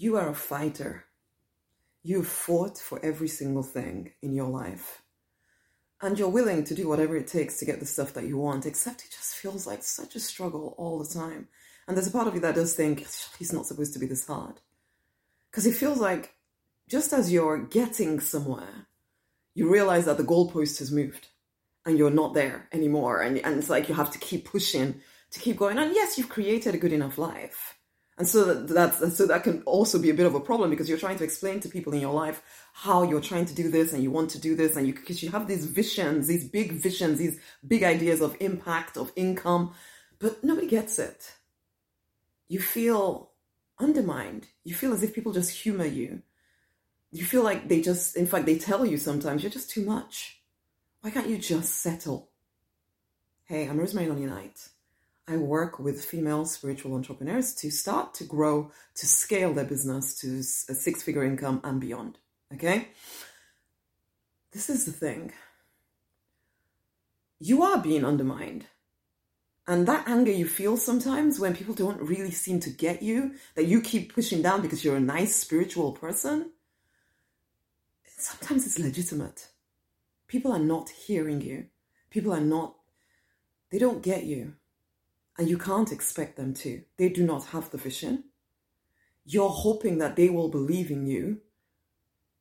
You are a fighter. You've fought for every single thing in your life. And you're willing to do whatever it takes to get the stuff that you want, except it just feels like such a struggle all the time. And there's a part of you that does think, he's not supposed to be this hard. Because it feels like just as you're getting somewhere, you realize that the goalpost has moved and you're not there anymore. And, and it's like you have to keep pushing to keep going. And yes, you've created a good enough life. And so that, that's, so that can also be a bit of a problem because you're trying to explain to people in your life how you're trying to do this and you want to do this and you, because you have these visions, these big visions, these big ideas of impact, of income, but nobody gets it. You feel undermined. You feel as if people just humor you. You feel like they just, in fact, they tell you sometimes you're just too much. Why can't you just settle? Hey, I'm Rosemary Lonnie Knight. I work with female spiritual entrepreneurs to start to grow, to scale their business to a six figure income and beyond. Okay? This is the thing. You are being undermined. And that anger you feel sometimes when people don't really seem to get you, that you keep pushing down because you're a nice spiritual person, sometimes it's legitimate. People are not hearing you. People are not, they don't get you. And you can't expect them to. They do not have the vision. You're hoping that they will believe in you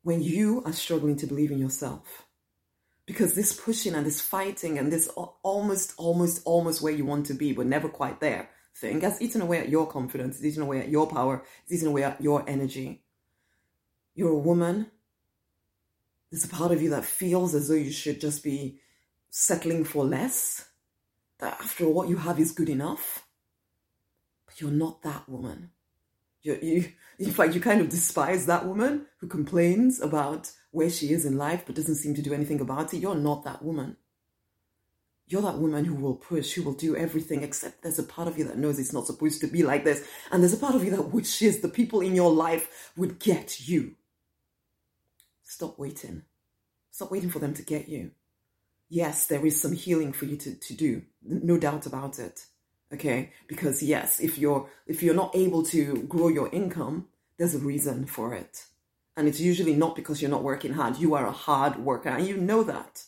when you are struggling to believe in yourself because this pushing and this fighting and this almost, almost, almost where you want to be, but never quite there thing has eaten away at your confidence, it's eaten away at your power, it's eaten away at your energy. You're a woman. There's a part of you that feels as though you should just be settling for less. That after all, what you have is good enough. But you're not that woman. You, you, in fact, you kind of despise that woman who complains about where she is in life but doesn't seem to do anything about it. You're not that woman. You're that woman who will push, who will do everything, except there's a part of you that knows it's not supposed to be like this. And there's a part of you that wishes the people in your life would get you. Stop waiting. Stop waiting for them to get you. Yes, there is some healing for you to, to do. No doubt about it. Okay? Because yes if you're if you're not able to grow your income there's a reason for it. And it's usually not because you're not working hard. You are a hard worker and you know that.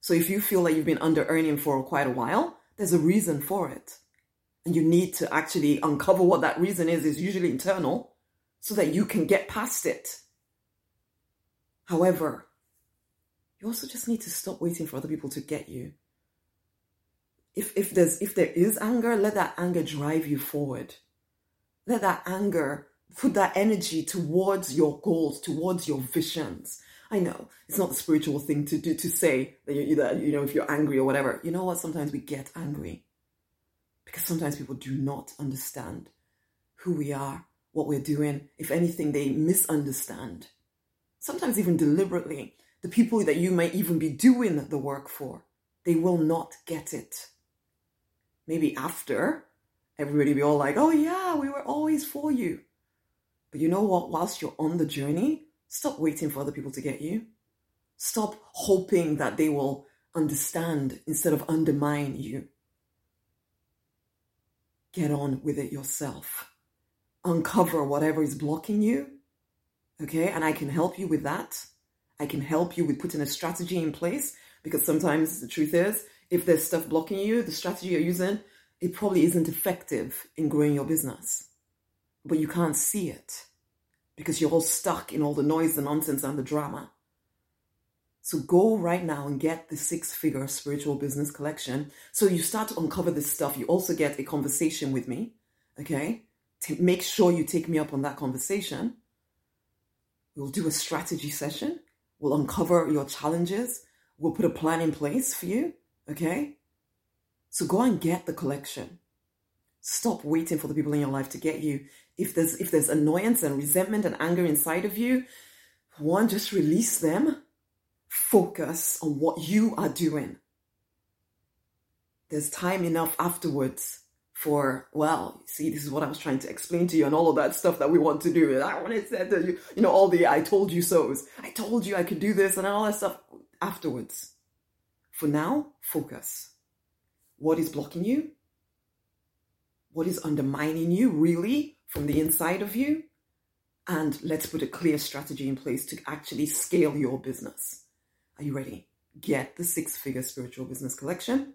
So if you feel like you've been under earning for quite a while there's a reason for it. And you need to actually uncover what that reason is is usually internal so that you can get past it. However you also just need to stop waiting for other people to get you if if there's if there is anger, let that anger drive you forward. Let that anger put that energy towards your goals, towards your visions. I know it's not the spiritual thing to do to say that you that you know if you're angry or whatever. You know what? Sometimes we get angry because sometimes people do not understand who we are, what we're doing. If anything, they misunderstand. Sometimes even deliberately, the people that you may even be doing the work for, they will not get it maybe after, everybody be all like, oh yeah, we were always for you. But you know what? Whilst you're on the journey, stop waiting for other people to get you. Stop hoping that they will understand instead of undermine you. Get on with it yourself. Uncover whatever is blocking you. Okay, and I can help you with that. I can help you with putting a strategy in place because sometimes the truth is if there's stuff blocking you, the strategy you're using, it probably isn't effective in growing your business. But you can't see it because you're all stuck in all the noise, the nonsense, and the drama. So go right now and get the six figure spiritual business collection. So you start to uncover this stuff. You also get a conversation with me. Okay. To make sure you take me up on that conversation. We'll do a strategy session. We'll uncover your challenges. We'll put a plan in place for you. Okay? So go and get the collection. Stop waiting for the people in your life to get you. If there's if there's annoyance and resentment and anger inside of you, one, just release them. Focus on what you are doing. There's time enough afterwards for, well, see, this is what I was trying to explain to you and all of that stuff that we want to do. And I wanted to tell you, you know, all the I told you so's. I told you I could do this and all that stuff afterwards. For now, focus. What is blocking you? What is undermining you really from the inside of you? and let's put a clear strategy in place to actually scale your business. Are you ready? Get the six figure spiritual business collection.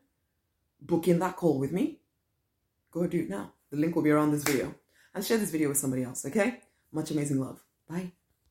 Book in that call with me. Go do it now. The link will be around this video. And share this video with somebody else, okay? Much amazing love. Bye.